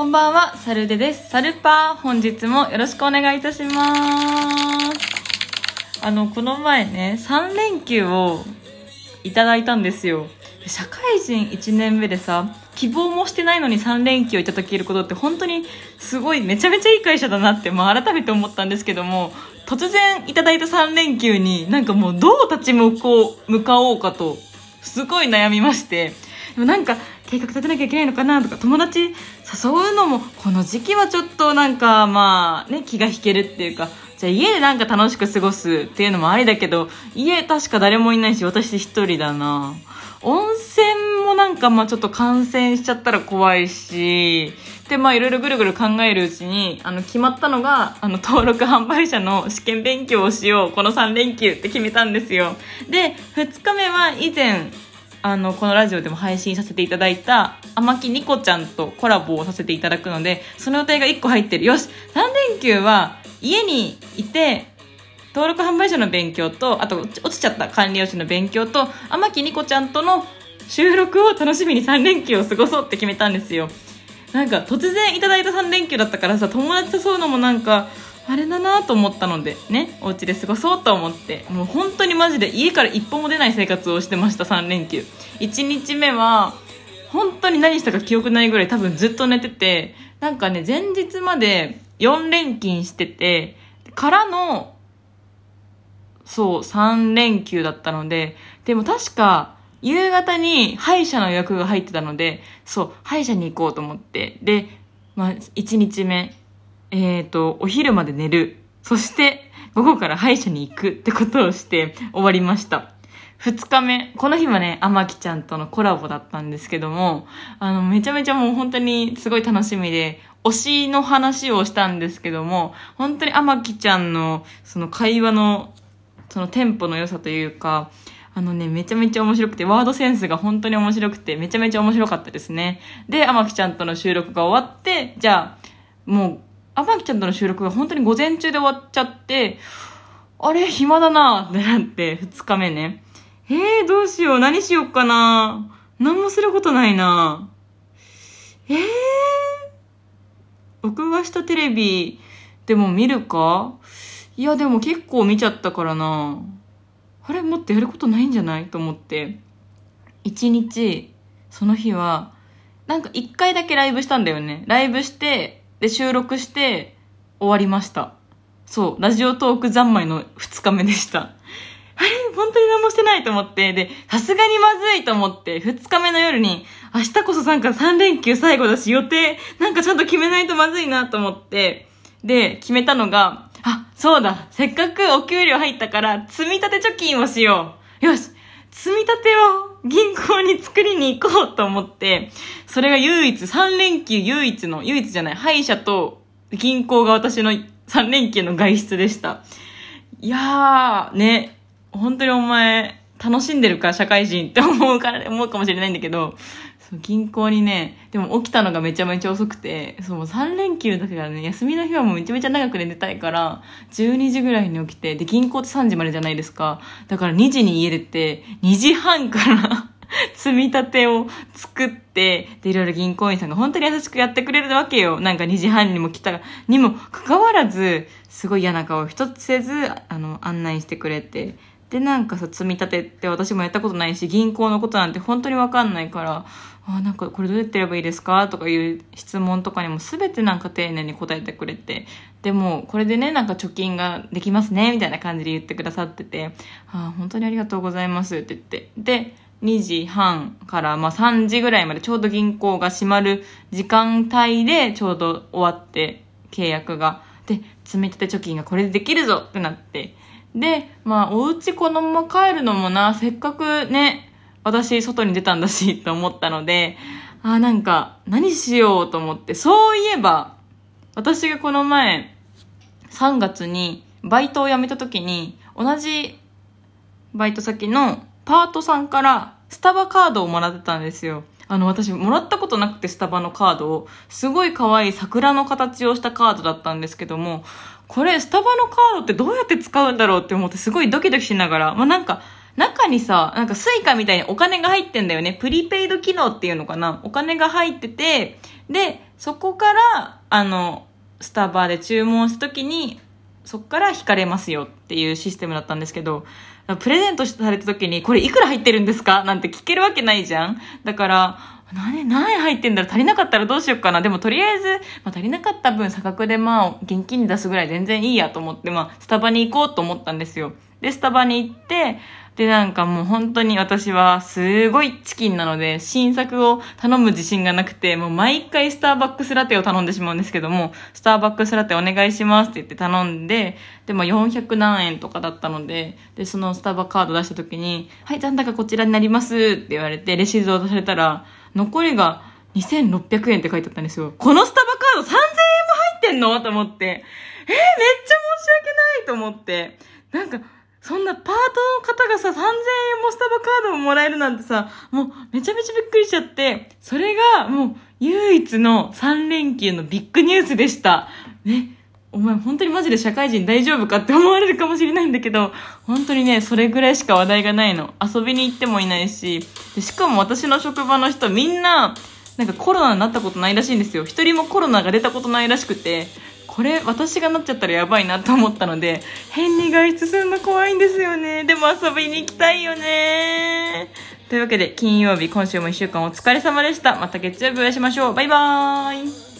こんばんは、サルデです。サルパー、本日もよろしくお願いいたします。あの、この前ね、3連休をいただいたんですよ。社会人1年目でさ、希望もしてないのに3連休をいただけることって本当にすごいめちゃめちゃいい会社だなって、まあ改めて思ったんですけども、突然いただいた3連休になんかもうどう立ち向こう、向かおうかと、すごい悩みまして、でもなんか計画立てなきゃいけないのかなとか友達誘うのもこの時期はちょっとなんかまあね気が引けるっていうかじゃあ家でなんか楽しく過ごすっていうのもありだけど家確か誰もいないし私一人だな。温泉もなんかまあちょっと感染しちゃったら怖いしでまあいろいろぐるぐる考えるうちにあの決まったのがあの登録販売者の試験勉強をしようこの3連休って決めたんですよ。で2日目は以前あの、このラジオでも配信させていただいた、天木ニコちゃんとコラボをさせていただくので、その予定が1個入ってる。よし !3 連休は家にいて、登録販売者の勉強と、あと落ちちゃった管理用紙の勉強と、天木ニコちゃんとの収録を楽しみに3連休を過ごそうって決めたんですよ。なんか突然いただいた3連休だったからさ、友達誘うのもなんか、あれだなと思ったので、ね、お家で過ごそうと思って、もう本当にマジで家から一歩も出ない生活をしてました、3連休。1日目は、本当に何したか記憶ないぐらい多分ずっと寝てて、なんかね、前日まで4連勤してて、からの、そう、3連休だったので、でも確か、夕方に歯医者の予約が入ってたので、そう、歯医者に行こうと思って、で、まあ、1日目、えっ、と、お昼まで寝る。そして、午後から歯医者に行くってことをして終わりました。二日目。この日はね、天木ちゃんとのコラボだったんですけども、あの、めちゃめちゃもう本当にすごい楽しみで、推しの話をしたんですけども、本当に天木ちゃんのその会話の、そのテンポの良さというか、あのね、めちゃめちゃ面白くて、ワードセンスが本当に面白くて、めちゃめちゃ面白かったですね。で、天木ちゃんとの収録が終わって、じゃあ、もう、天木ちゃんとの収録が本当に午前中で終わっちゃって、あれ、暇だなってなって、二日目ね。えー、どうしよう、何しよっかな何もすることないなえー、録画したテレビでも見るか？いや、でも結構見ちゃったからなあれ、もっとやることないんじゃない？と思って。一日、その日は、なんか一回だけライブしたんだよね。ライブして、で、収録して、終わりました。そう、ラジオトーク三昧の二日目でした。あれ本当に何もしてないと思って、で、さすがにまずいと思って、二日目の夜に、明日こそなんか三連休最後だし、予定、なんかちゃんと決めないとまずいなと思って、で、決めたのが、あ、そうだ、せっかくお給料入ったから、積立貯金をしよう。よし、積み立てを銀行に作りに行こうと思って、それが唯一、3連休唯一の、唯一じゃない、歯医者と銀行が私の3連休の外出でした。いやー、ね、本当にお前、楽しんでるか、社会人って思うから、思うかもしれないんだけど、銀行にね、でも起きたのがめちゃめちゃ遅くて、そう、3連休だからね、休みの日はもうめちゃめちゃ長く寝てたいから、12時ぐらいに起きて、で、銀行って3時までじゃないですか。だから2時に家出て、2時半から 積み立てを作って、で、いろいろ銀行員さんが本当に優しくやってくれるわけよ。なんか2時半にも来たらにもかかわらず、すごい嫌な顔一つせず、あの、案内してくれて。で、なんかさ、積み立てって私もやったことないし、銀行のことなんて本当にわかんないから、あ、なんかこれどうやってやればいいですか？とかいう質問とかにも全てなんか丁寧に答えてくれて、でも、これでね、なんか貯金ができますね、みたいな感じで言ってくださってて、あ、本当にありがとうございますって言って。で、2時半から、まあ、3時ぐらいまでちょうど銀行が閉まる時間帯でちょうど終わって契約が。で、積み立て貯金がこれでできるぞってなって。で、まあ、お家このまま帰るのもな、せっかくね、私外に出たんだし、と思ったので、あーなんか、何しようと思って、そういえば、私がこの前、3月にバイトを辞めた時に、同じバイト先のパートさんからスタバカードをもらってたんですよ。あの、私、もらったことなくて、スタバのカードを。すごい可愛い桜の形をしたカードだったんですけども、これ、スタバのカードってどうやって使うんだろうって思って、すごいドキドキしながら、まあ、なんか、中にさ、なんかスイカみたいにお金が入ってんだよね。プリペイド機能っていうのかな。お金が入ってて、で、そこから、あの、スタバで注文した時に、そこから引かれますよっていうシステムだったんですけど、プレゼントされた時に、これいくら入ってるんですか？なんて聞けるわけないじゃんだから、何、何入ってんだろう？足りなかったらどうしようかな？でもとりあえず、まあ、足りなかった分差額でまあ、現金に出すぐらい全然いいやと思って、まあ、スタバに行こうと思ったんですよ。で、スタバに行って、で、なんかもう本当に私はすごいチキンなので、新作を頼む自信がなくて、もう毎回スターバックスラテを頼んでしまうんですけども、スターバックスラテお願いしますって言って頼んで、で、まあ400何円とかだったので、で、そのスタバカード出した時に、はい、残高こちらになりますって言われて、レシートを出されたら、残りが2600円って書いてあったんですよ。このスタバカード3000円も入ってんの？と思って、えー、めっちゃ申し訳ないと思って、なんか、そんなパートの方がさ、3000円もスタバカードももらえるなんてさ、もうめちゃめちゃびっくりしちゃって、それがもう唯一の3連休のビッグニュースでした。ね。お前本当にマジで社会人大丈夫かって思われるかもしれないんだけど、本当にね、それぐらいしか話題がないの。遊びに行ってもいないし、でしかも私の職場の人みんな、なんかコロナになったことないらしいんですよ。一人もコロナが出たことないらしくて、これ私がなっちゃったらやばいなと思ったので、変に外出するの怖いんですよね。でも遊びに行きたいよね。というわけで、金曜日、今週も1週間お疲れ様でした。また月曜日お会いしましょう。バイバーイ。